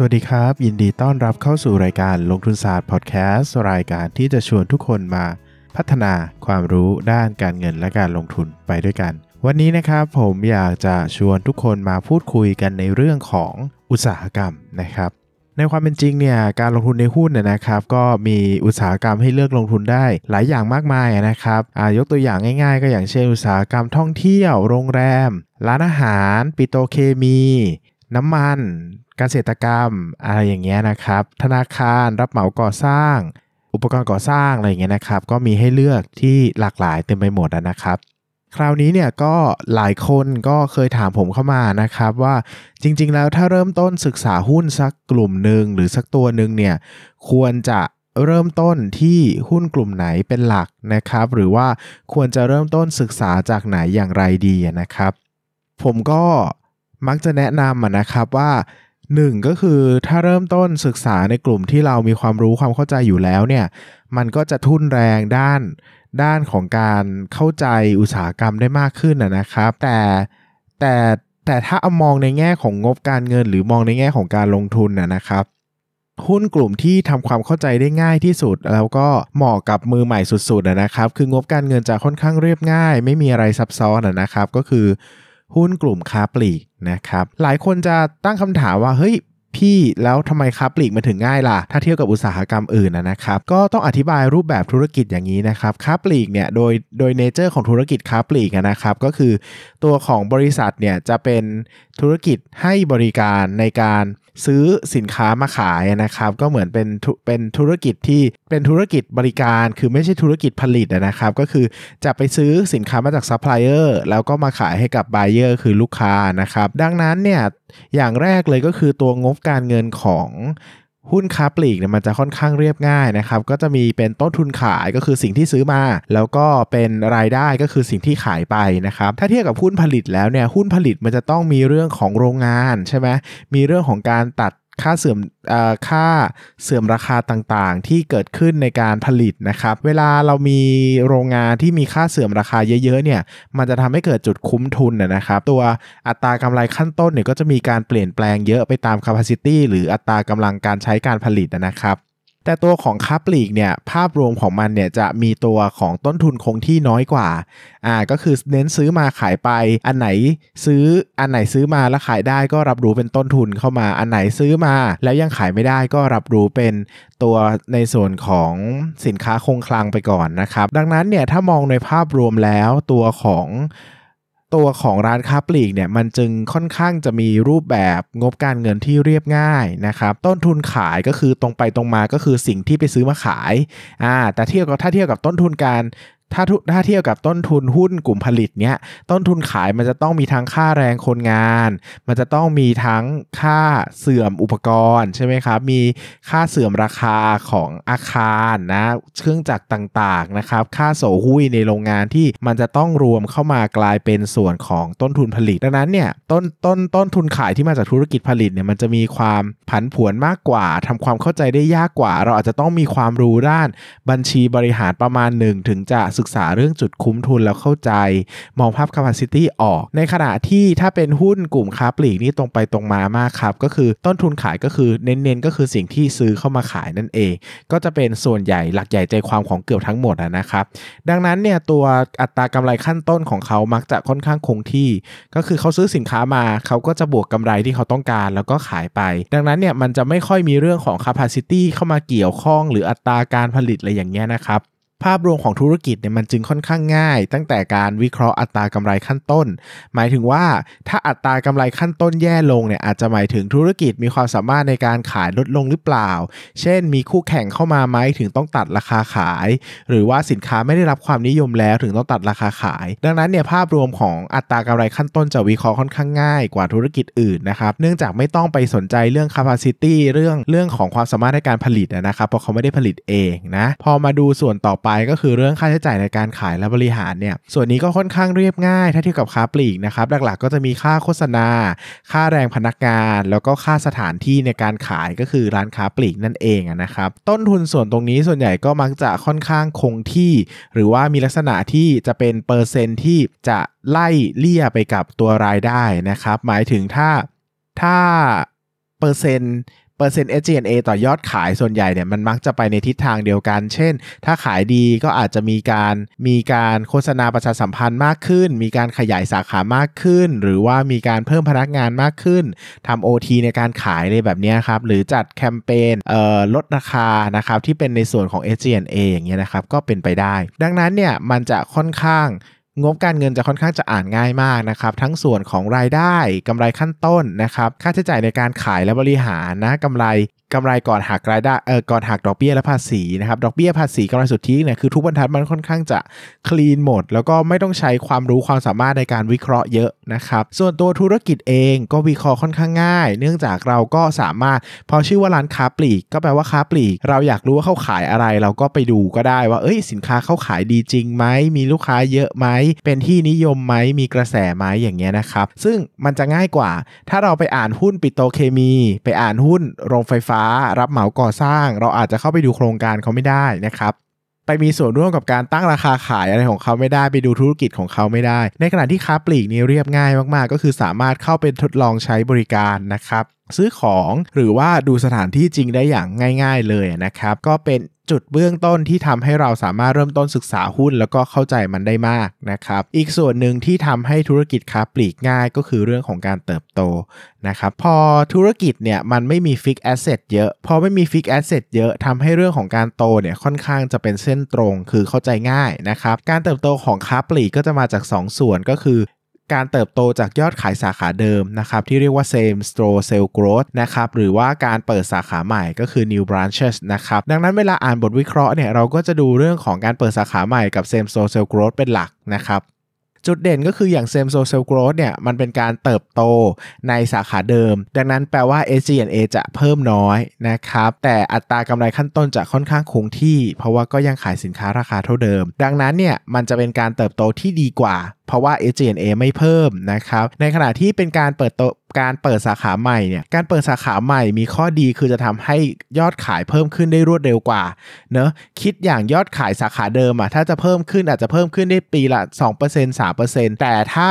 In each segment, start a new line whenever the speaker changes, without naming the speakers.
สวัสดีครับ ยินดีต้อนรับเข้าสู่รายการลงทุนศาสตร์พอดแคสต์รายการที่จะชวนทุกคนมาพัฒนาความรู้ด้านการเงินและการลงทุนไปด้วยกัน วันนี้นะครับผมอยากจะชวนทุกคนมาพูดคุยกันในเรื่องของอุตสาหกรรมนะครับ ในความเป็นจริงเนี่ยการลงทุนในหุ้นเนี่ยนะครับ ก็มีอุตสาหกรรมให้เลือกลงทุนได้หลายอย่างมากมายนะครับยกตัวอย่างง่าย ๆ ก็อย่างเช่น อุตสาหกรรมท่องเที่ยว โรงแรม ร้านอาหาร ปิโตรเคมี น้ำมัน การเกษตรกรรม อะไรอย่างเงี้ยนะครับ ธนาคารรับเหมาก่อสร้าง อุปกรณ์ก่อสร้างอะไรอย่างเงี้ยนะครับ ก็มีให้เลือกที่หลากหลายเต็มไปหมดนะครับ คราวนี้เนี่ยก็หลายคนก็เคยถามผมเข้ามานะครับว่าจริง ๆ แล้วถ้าเริ่มต้นศึกษาหุ้นสักกลุ่มหนึ่งหรือสักตัวหนึ่งเนี่ยควรจะเริ่มต้นที่หุ้นกลุ่มไหนเป็นหลักนะครับ หรือว่าควรจะเริ่มต้นศึกษาจากไหนอย่างไรดีนะครับ ผมก็ มักจะแนะนำนะครับว่าหนึ่งก็คือถ้าเริ่มต้นศึกษาในกลุ่มที่เรามีความรู้ความเข้าใจอยู่แล้วเนี่ยมันก็จะทุ่นแรงด้านด้านของการเข้าใจอุตสาหกรรมได้มากขึ้นนะครับ แต่แต่แต่ถ้าเอามองในแง่ของงบการเงิน หรือมองในแง่ของการลงทุนนะครับ หุ้นกลุ่มที่ทำความเข้าใจได้ง่ายที่สุด แล้วก็เหมาะกับมือใหม่สุดๆนะครับ คืองบการเงินจะค่อนข้างเรียบง่าย ไม่มีอะไรซับซ้อนนะครับ ก็คือ หุ้นกลุ่มค้าปลีกนะครับหลายคนจะตั้งคำถามว่าเฮ้ยพี่แล้วทำไมค้าปลีกมันถึงง่ายล่ะ ถ้าเทียบกับอุตสาหกรรมอื่นนะครับ ก็ต้องอธิบายรูปแบบธุรกิจอย่างนี้นะครับ ค้าปลีกเนี่ยโดยโดยเนเจอร์ของธุรกิจค้าปลีกนะครับ ก็คือตัวของบริษัทเนี่ยจะเป็นธุรกิจให้บริการในการ ซื้อสินค้ามาขายนะครับก็เหมือนเป็นเป็นธุรกิจที่เป็นธุรกิจบริการ คือไม่ใช่ธุรกิจผลิตนะครับ ก็คือจะไปซื้อสินค้ามาจากซัพพลายเออร์แล้วก็มาขายให้กับ buyer คือลูกค้านะครับ ดังนั้นเนี่ยอย่างแรกเลยก็คือตัวงบการเงินของ หุ้นค้าปลีกเนี่ยมันจะค่อนข้างเรียบง่ายนะครับก็จะมีเป็นต้นทุนขายก็คือสิ่งที่ซื้อมา แล้วก็เป็นรายได้ก็คือสิ่งที่ขายไปนะครับถ้าเทียบกับหุ้นผลิตแล้วเนี่ยหุ้นผลิตมันจะต้องมีเรื่องของโรงงานใช่ไหมมีเรื่องของการตัด ค่าเสื่อมค่าเสื่อมราคาต่างๆ ที่เกิดขึ้นในการผลิตนะครับ เวลาเรามีโรงงานที่มีค่าเสื่อมราคาเยอะๆเนี่ยมันจะทำให้เกิดจุดคุ้มทุนนะครับ ตัวอัตรากำไรขั้นต้นเนี่ยก็จะมีการเปลี่ยนแปลงเยอะไปตาม capacity หรืออัตรากำลังการใช้การผลิตนะครับ แต่ตัวของค้าปลีกเนี่ยภาพรวมของมันเนี่ยจะมีตัวของต้นทุนคงที่น้อยกว่าอ่าก็คือเน้นซื้อมาขายไป อันไหนซื้ออันไหนซื้อมาแล้วขายได้ก็รับรู้เป็นต้นทุนเข้ามาอันไหนซื้อมา แล้วยังขายไม่ได้ก็รับรู้เป็นตัวในส่วนของสินค้าคงคลังไปก่อนนะครับ ดังนั้นเนี่ยถ้ามองในภาพรวมแล้วตัวของ ตัวของร้านค้าปลีกเนี่ยมันจึงค่อนข้างจะมีรูปแบบงบการเงินที่เรียบง่ายนะครับต้นทุนขายก็คือตรงไปตรงมาก็คือสิ่งที่ไปซื้อมาขายอ่าแต่เทียบกับถ้าเทียบกับต้นทุนการ ถ้าถ้าเทียบกับต้นทุนหุ้นกลุ่มผลิตเนี้ยต้นทุนขายมันจะต้องมีทั้งค่าแรงคนงาน มันจะต้องมีทั้งค่าเสื่อมอุปกรณ์ใช่ไหมครับมีค่าเสื่อมราคาของอาคารนะเครื่องจักรต่างๆนะครับค่าโสหุ้ยในโรงงานที่มันจะต้องรวมเข้ามากลายเป็นส่วนของต้นทุนผลิต ดังนั้นเนี่ยต้นต้นต้นทุนขายที่มาจากธุรกิจผลิตเนี่ยมันจะมีความผันผวนมากกว่าทำความเข้าใจได้ยากกว่า เราอาจจะต้องมีความรู้ด้านบัญชีบริหารประมาณหนึ่งถึงจะศึกษาเรื่องจุดคุ้มทุนแล้วเข้าใจ มองภาพ capacity ออก ในขณะที่ถ้าเป็นหุ้นกลุ่มค้าปลีกนี่ตรงไปตรงมามากครับ ก็คือต้นทุนขายก็คือเน้นๆ ก็คือสิ่งที่ซื้อเข้ามาขายนั่นเอง ก็จะเป็นส่วนใหญ่หลักใหญ่ใจความของเกือบทั้งหมดนะครับ ดังนั้นเนี่ยตัวอัตรากำไรขั้นต้นของเขามักจะค่อนข้างคงที่ ก็คือเขาซื้อสินค้ามาเขาก็จะบวกกำไรที่เขาต้องการแล้วก็ขายไป ดังนั้นเนี่ยมันจะไม่ค่อยมีเรื่องของ capacity เข้ามาเกี่ยวข้อง หรืออัตราการผลิตอะไรอย่างเงี้ยนะครับ ภาพรวมของธุรกิจเนี่ยมันจึงค่อนข้างง่าย ตั้งแต่การวิเคราะห์อัตรากำไรขั้นต้น หมายถึงว่าถ้าอัตรากำไรขั้นต้นแย่ลงเนี่ยอาจจะหมายถึงธุรกิจมีความสามารถในการขายลดลงหรือเปล่า เช่น มีคู่แข่งเข้ามาไหมถึงต้องตัดราคาขาย หรือว่าสินค้าไม่ได้รับความนิยมแล้วถึงต้องตัดราคาขาย ดังนั้นเนี่ยภาพรวมของอัตรากำไรขั้นต้นจะวิเคราะห์ค่อนข้างง่ายกว่าธุรกิจอื่นนะครับ เนื่องจากไม่ต้องไปสนใจเรื่อง capacity เรื่องเรื่องของความสามารถในการผลิตนะครับเพราะเขาไม่ได้ผลิตเองนะพอมาดูส่วนต่อไปก็คือเรื่องค่าใช้จ่ายในการขายและบริหารเนี่ยส่วนนี้ก็ค่อนข้างเรียบง่าย ถ้าเทียบกับค้าปลีกนะครับหลักๆ ก็จะมีค่าโฆษณา ค่าแรงพนักงาน แล้วก็ค่าสถานที่ในการขายก็คือร้านค้าปลีกนั่นเองนะครับต้นทุนส่วนตรงนี้ส่วนใหญ่ก็มักจะค่อนข้างคงที่ หรือว่ามีลักษณะที่จะเป็นเปอร์เซ็นต์ที่จะไล่เลี่ยไปกับตัวรายได้นะครับ หมายถึงถ้าถ้าเปอร์เซ็นต์ เปอร์เซ็นต์ SG&A ต่อยอดขายส่วนใหญ่เนี่ยมันมักจะไปในทิศทางเดียวกัน เช่น ถ้าขายดีก็อาจจะมีการมีการโฆษณาประชาสัมพันธ์มากขึ้น มีการขยายสาขามากขึ้น หรือว่ามีการเพิ่มพนักงานมากขึ้นทำ OT ในการขายเลยแบบนี้ครับหรือจัดแคมเปญลดราคานะครับที่เป็นในส่วนของ SG&A อย่างเงี้ยนะครับก็เป็นไปได้ ดังนั้นเนี่ยมันจะค่อนข้าง งบการเงินจะค่อนข้างจะอ่านง่ายมากนะครับ ทั้งส่วนของรายได้กำไรขั้นต้นนะครับ ค่าใช้จ่ายในการขายและบริหารนะกำไร กำไรก่อนหักรายได้เออก่อนหักดอกเบี้ยและภาษีนะครับดอกเบี้ยภาษีกำไรสุทธิเนี่ยคือทุกบรรทัดมันค่อนข้างจะคลีนหมด แล้วก็ไม่ต้องใช้ความรู้ความสามารถในการวิเคราะห์เยอะนะครับ ส่วนตัวธุรกิจเองก็วิเคราะห์ค่อนข้างง่าย เนื่องจากเราก็สามารถพอชื่อว่าร้านค้าปลีก ก็แปลว่าค้าปลีก เราอยากรู้ว่าเขาขายอะไร เราก็ไปดูก็ได้ว่าเอ้ยสินค้าเขาขายดีจริงไหมมีลูกค้าเยอะไหมเป็นที่นิยมไหมมีกระแสไหมอย่างเงี้ยนะครับซึ่งมันจะง่ายกว่า ถ้าเราไปอ่านหุ้นปิโตเคมี ไปอ่านหุ้นโรงไฟฟ้ารับเหมาก่อสร้าง เราอาจจะเข้าไปดูโครงการเขาไม่ได้นะครับ ไปมีส่วนร่วมกับการตั้งราคาขายอะไรของเขาไม่ได้ไปดูธุรกิจของเขาไม่ได้ ในขณะที่ค้าปลีกนี่เรียบง่ายมากๆ ก็คือสามารถเข้าเป็นทดลองใช้บริการนะครับ ซื้อของหรือว่าดูสถานที่จริงได้อย่างง่าย ๆเลยนะครับ ก็เป็นจุดเบื้องต้นที่ทำให้เราสามารถเริ่มต้นศึกษาหุ้นแล้วก็เข้าใจมันได้มากนะครับ อีกส่วนหนึ่งที่ทำให้ธุรกิจค้าปลีกง่ายก็คือเรื่องของการเติบโตนะครับ พอธุรกิจเนี่ยมันไม่มี fixed asset เยอะ พอไม่มี fixed asset เยอะทำให้เรื่องของการโตเนี่ยค่อนข้างจะเป็นเส้นตรงคือเข้าใจง่ายนะครับ การเติบโตของค้าปลีกก็จะมาจาก 2ส่วนก็คือ การเติบโตจากยอดขายสาขาเดิมนะครับที่เรียกว่า same store sales growth นะครับหรือว่าการเปิดสาขาใหม่ก็คือ new branches นะครับดังนั้นเวลาอ่านบทวิเคราะห์เนี่ยเราก็จะดูเรื่องของการเปิดสาขาใหม่กับ same store sales growth เป็นหลักนะครับจุดเด่นก็คืออย่าง same store sales growth เนี่ยมันเป็นการเติบโตในสาขาเดิม ดังนั้นแปลว่า SG&A จะเพิ่มน้อยนะครับแต่อัตรากำไรขั้นต้นจะค่อนข้างคงที่ เพราะว่าก็ยังขายสินค้าราคาเท่าเดิม ดังนั้นเนี่ยมันจะเป็นการเติบโตที่ดีกว่า เพราะว่า SG&A ไม่เพิ่มนะครับ ในขณะที่เป็นการเปิดโตการเปิดสาขาใหม่เนี่ย การเปิดสาขาใหม่มีข้อดีคือจะทำให้ยอดขายเพิ่มขึ้นได้รวดเร็วกว่า เนอะคิดอย่างยอดขายสาขาเดิมอะถ้าจะเพิ่มขึ้นอาจจะเพิ่มขึ้นได้ปีละ 2% 3%แต่ถ้า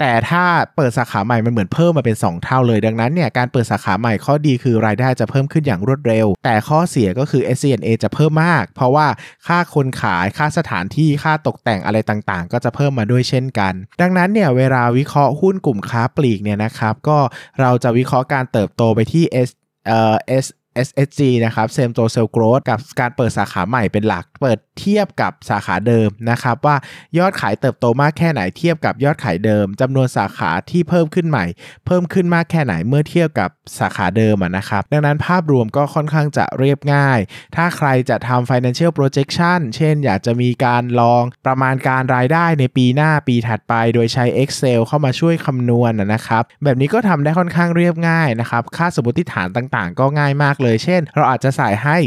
แต่ถ้าเปิดสาขาใหม่มันเหมือนเพิ่มมาเป็น 2 เท่าเลย ดังนั้นเนี่ยการเปิดสาขาใหม่ข้อดีคือรายได้จะเพิ่มขึ้นอย่างรวดเร็ว แต่ข้อเสียก็คือ SCNA จะเพิ่มมาก เพราะว่าค่าคนขายค่าสถานที่ค่าตกแต่งอะไรต่างๆ ก็จะเพิ่มมาด้วยเช่นกัน ดังนั้นเนี่ยเวลาวิเคราะห์หุ้นกลุ่มค้าปลีกเนี่ยนะครับก็เราจะวิเคราะห์การเติบโตไปที่ S เอ่อ S SSG นะครับ Same Store Sales Growth กับการเปิดสาขาใหม่เป็นหลัก เปิดเทียบกับสาขาเดิมนะครับว่ายอดขายเติบโตมากแค่ไหนเทียบกับยอดขายเดิมจำนวนสาขาที่เพิ่มขึ้นใหม่ เพิ่มขึ้นมากแค่ไหนเมื่อเทียบกับสาขาเดิมนะครับดังนั้นภาพรวมก็ค่อนข้างจะเรียบง่าย ถ้าใครจะทำ financial projection เช่น อยากจะมีการลองประมาณการรายได้ในปีหน้าปีถัดไป โดยใช้ Excel เข้ามาช่วยคำนวณนะครับแบบนี้ก็ทำได้ค่อนข้างเรียบง่ายนะครับค่าสมมติฐานต่างๆ ก็ง่ายมากเลยเช่น เราอาจจะใส่ให้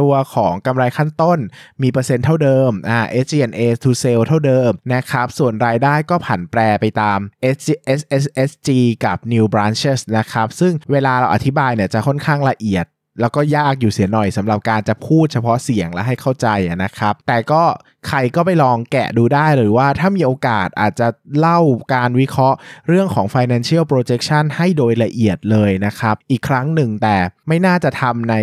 ตัวของกำไรขั้นต้นมีเปอร์เซ็นต์เท่าเดิมอ่า SG&A to sale เท่าเดิมนะครับ ส่วนรายได้ก็ผันแปรไปตาม SSSG กับ new branches นะครับ ซึ่งเวลาเราอธิบายเนี่ยจะค่อนข้างละเอียด แล้วก็ยากอยู่เสียหน่อยสำหรับการจะพูดเฉพาะเสียงและให้เข้าใจนะครับ แต่ก็ใครก็ไปลองแกะดูได้หรือว่าถ้ามีโอกาสอาจจะเล่าการวิเคราะห์เรื่องของ financial projection ให้โดยละเอียดเลยนะครับ อีกครั้งหนึ่งแต่ไม่น่าจะทำใน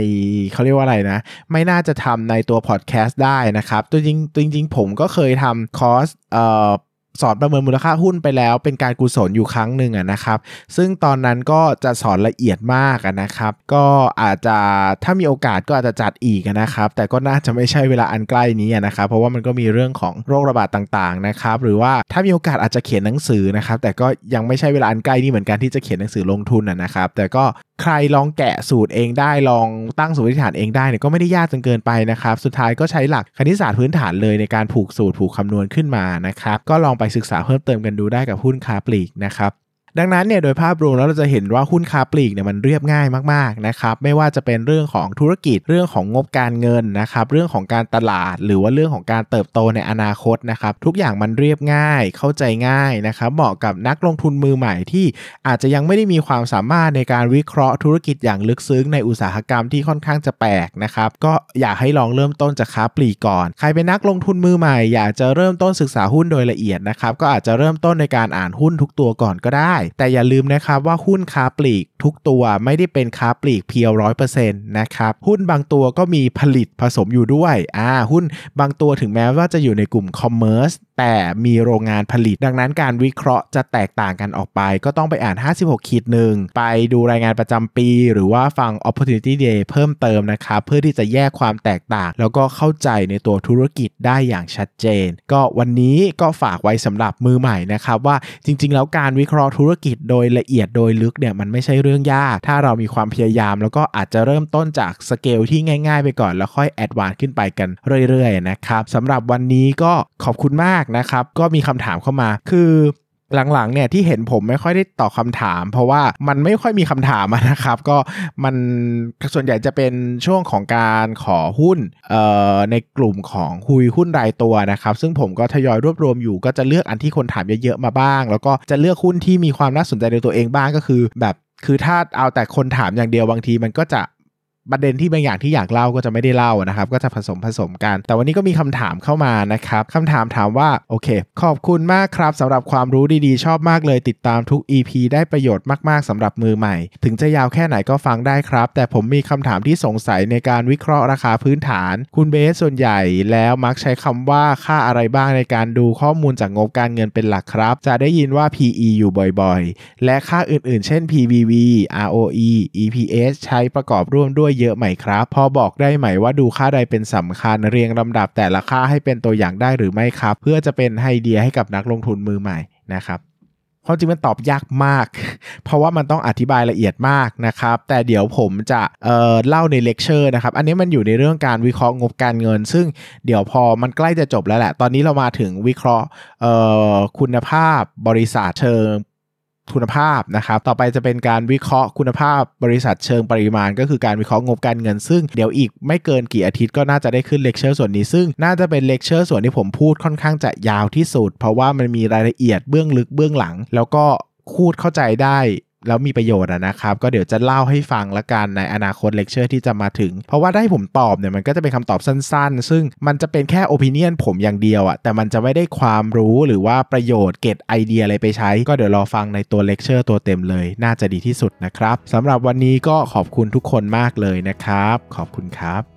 เขาเรียกว่าอะไรนะ ไม่น่าจะทำในตัว podcast ได้นะครับ ตัวจริงจริงผมก็เคยทำคอร์สเอ่อ สอนประเมินมูลค่าหุ้นไปแล้ว เป็นการกุศลอยู่ครั้งหนึ่งนะครับ ซึ่งตอนนั้นก็จะสอนละเอียดมากนะครับ ก็อาจจะถ้ามีโอกาสก็อาจจะจัดอีกนะครับ แต่ก็น่าจะไม่ใช่เวลาอันใกล้นี้นะครับ เพราะว่ามันก็มีเรื่องของโรคระบาดต่างๆนะครับ หรือว่าถ้ามีโอกาสอาจจะเขียนหนังสือนะครับ แต่ก็ยังไม่ใช่เวลาอันใกล้นี้เหมือนกันที่จะเขียนหนังสือลงทุนนะครับ แต่ก็ใครลองแกะสูตรเองได้ลองตั้งสูตรฐานเองได้เนี่ยก็ไม่ได้ยากจนเกินไปนะครับ สุดท้ายก็ใช้หลักคณิตศาสตร์พื้นฐานเลยในการผูกสูตรผูกคำนวณขึ้นมานะครับ ก็ลองไปศึกษาเพิ่มเติมกันดูได้กับหุ้นค้าปลีกนะครับ ดังนั้นเนี่ยโดยภาพรวมแล้วเราจะเห็นว่าหุ้นค้าปลีกเนี่ยมันเรียบง่ายมากๆนะครับไม่ว่าจะเป็นเรื่องของธุรกิจเรื่องของงบการเงินนะครับเรื่องของการตลาด หรือว่าเรื่องของการเติบโตในอนาคตนะครับทุกอย่างมันเรียบง่ายเข้าใจง่ายนะครับเหมาะกับนักลงทุนมือใหม่ที่อาจจะยังไม่ได้มีความสามารถในการวิเคราะห์ธุรกิจอย่างลึกซึ้งในอุตสาหกรรมที่ค่อนข้างจะแปลกนะครับก็อยากให้ลองเริ่มต้นจากค้าปลีกก่อน ใครเป็นนักลงทุนมือใหม่ อยากจะเริ่มต้นศึกษาหุ้นโดยละเอียดนะครับก็อาจจะเริ่มต้นในการอ่านหุ้นทุกตัวก่อนก็ได้แต่อย่าลืมนะครับว่าหุ้นค้าปลีกทุกตัวไม่ได้เป็นค้าปลีก pure ร้อยเปอร์เซ็นต์นะครับหุ้นบางตัวก็มีผลิตผสมอยู่ด้วยอ่าหุ้นบางตัวถึงแม้ว่าจะอยู่ในกลุ่ม commerceแต่มีโรงงานผลิต ดังนั้นการวิเคราะห์จะแตกต่างกันออกไป ก็ต้องไปอ่าน 56ขีดหนึ่งไปดูรายงานประจำปี หรือว่าฟัง Opportunity Day เพิ่มเติมนะครับเพื่อที่จะแยกความแตกต่าง แล้วก็เข้าใจในตัวธุรกิจได้อย่างชัดเจน ก็วันนี้ก็ฝากไว้สำหรับมือใหม่นะครับว่าจริง ๆ แล้วการวิเคราะห์ธุรกิจโดยละเอียดโดยลึกเนี่ยมันไม่ใช่เรื่องยาก ถ้าเรามีความพยายาม แล้วก็อาจจะเริ่มต้นจากสเกลที่ง่าย ๆ ไปก่อน แล้วค่อย advance ขึ้นไปกันเรื่อยๆนะครับสำหรับวันนี้ก็ขอบคุณมากนะครับ ก็มีคำถามเข้ามา คือ หลังๆเนี่ยที่เห็นผมไม่ค่อยได้ตอบคำถาม เพราะว่ามันไม่ค่อยมีคำถามนะครับ ก็มันส่วนใหญ่จะเป็นช่วงของการขอหุ้นในกลุ่มของคุยหุ้นรายตัวนะครับ ซึ่งผมก็ทยอยรวบรวมอยู่ ก็จะเลือกอันที่คนถามเยอะๆมาบ้าง แล้วก็จะเลือกหุ้นที่มีความน่าสนใจในตัวเองบ้างก็คือ แบบคือถ้าเอาแต่คนถามอย่างเดียวบางทีมันก็จะ ประเด็นที่บางอย่างที่อยากเล่าก็จะไม่ได้เล่านะครับ ก็จะผสมผสมกัน แต่วันนี้ก็มีคำถามเข้ามานะครับคำถามถามว่าโอเค ขอบคุณมากครับสำหรับความรู้ดีๆ ชอบมากเลยติดตามทุก EP ได้ประโยชน์มากๆสำหรับมือใหม่ ถึงจะยาวแค่ไหนก็ฟังได้ครับ แต่ผมมีคำถามที่สงสัยในการวิเคราะห์ราคาพื้นฐาน คุณเบสส่วนใหญ่แล้วมักใช้คำว่าค่าอะไรบ้างในการดูข้อมูลจากงบการเงินเป็นหลักครับ จะได้ยินว่า PE อยู่บ่อยๆ และค่าอื่นๆ เช่น PBV ROE EPS ใช้ประกอบร่วมด้วยเยอะไหมครับ พอบอกได้ไหมว่าดูค่าใดเป็นสำคัญเรียงลำดับแต่ละค่าให้เป็นตัวอย่างได้หรือไม่ครับ เพื่อจะเป็นไอเดียให้กับนักลงทุนมือใหม่นะครับความจริงมันตอบยากมาก เพราะว่ามันต้องอธิบายละเอียดมากนะครับ แต่เดี๋ยวผมจะเเล่าในเลคเชอร์นะครับ อันนี้มันอยู่ในเรื่องการวิเคราะห์งบการเงิน ซึ่งเดี๋ยวพอมันใกล้จะจบแล้วแหละ ตอนนี้เรามาถึงวิเคราะห์คุณภาพบริษัทเชิง คุณภาพนะครับ ต่อไปจะเป็นการวิเคราะห์คุณภาพบริษัทเชิงปริมาณ ก็คือการวิเคราะห์งบการเงิน ซึ่งเดี๋ยวอีกไม่เกินกี่อาทิตย์ก็น่าจะได้ขึ้นเลคเชอร์ส่วนนี้ซึ่งน่าจะเป็นเลคเชอร์ส่วนที่ผมพูดค่อนข้างจะยาวที่สุด เพราะว่ามันมีรายละเอียดเบื้องลึกเบื้องหลัง แล้วก็พูดเข้าใจได้ แล้วมีประโยชน์นะครับ ก็เดี๋ยวจะเล่าให้ฟังละกันในอนาคตเลคเชอร์ที่จะมาถึง เพราะว่าได้ผมตอบเนี่ยมันก็จะเป็นคำตอบสั้นๆ ซึ่งมันจะเป็นแค่ opinion ผมอย่างเดียวอะแต่มันจะไม่ได้ความรู้หรือว่าประโยชน์ get idea อะไรไปใช้ ก็เดี๋ยวรอฟังในตัวเลคเชอร์ตัวเต็มเลย น่าจะดีที่สุดนะครับสำหรับวันนี้ก็ขอบคุณทุกคนมากเลยนะครับ ขอบคุณครับ